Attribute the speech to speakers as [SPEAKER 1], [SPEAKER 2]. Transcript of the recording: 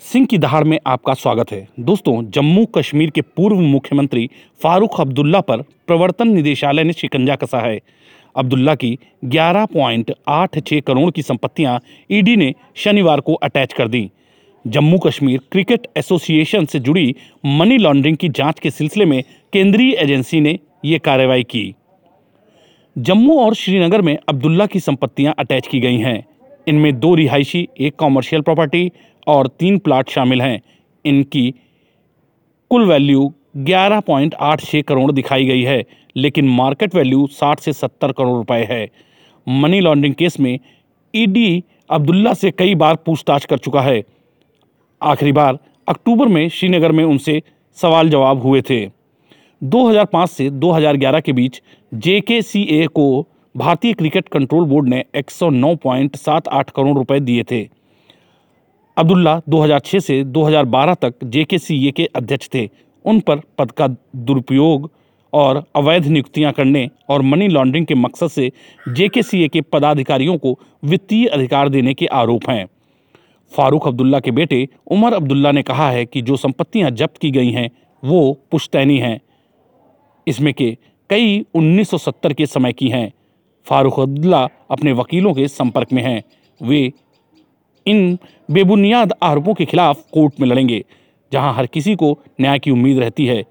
[SPEAKER 1] सिंह की दहाड़ में आपका स्वागत है। दोस्तों, जम्मू कश्मीर के पूर्व मुख्यमंत्री फारूक अब्दुल्ला पर प्रवर्तन निदेशालय ने शिकंजा कसा है। अब्दुल्ला की 11.86 करोड़ की संपत्तियाँ ईडी ने शनिवार को अटैच कर दी। जम्मू कश्मीर क्रिकेट एसोसिएशन से जुड़ी मनी लॉन्ड्रिंग की जाँच के सिलसिले में केंद्रीय एजेंसी ने ये कार्रवाई की। जम्मू और श्रीनगर में अब्दुल्ला की संपत्तियाँ अटैच की गई हैं। इनमें दो रिहायशी, एक कॉमर्शियल प्रॉपर्टी और तीन प्लाट शामिल हैं। इनकी कुल वैल्यू 11.86 करोड़ दिखाई गई है, लेकिन मार्केट वैल्यू 60 से 70 करोड़ रुपए है। मनी लॉन्ड्रिंग केस में ईडी अब्दुल्ला से कई बार पूछताछ कर चुका है। आखिरी बार अक्टूबर में श्रीनगर में उनसे सवाल जवाब हुए थे। 2005 से 2011 के बीच जेकेसीए को भारतीय क्रिकेट कंट्रोल बोर्ड ने 109.78 करोड़ रुपए दिए थे। अब्दुल्ला 2006 से 2012 तक जेकेसीए के अध्यक्ष थे। उन पर पद का दुरुपयोग और अवैध नियुक्तियाँ करने और मनी लॉन्ड्रिंग के मकसद से जेकेसीए के पदाधिकारियों को वित्तीय अधिकार देने के आरोप हैं। फारूक अब्दुल्ला के बेटे उमर अब्दुल्ला ने कहा है कि जो संपत्तियाँ जब्त की गई हैं, वो पुश्तैनी हैं। इसमें के कई 1970 के समय की हैं। फारूक अब्दुल्ला अपने वकीलों के संपर्क में हैं। वे इन बेबुनियाद आरोपों के खिलाफ कोर्ट में लड़ेंगे, जहाँ हर किसी को न्याय की उम्मीद रहती है।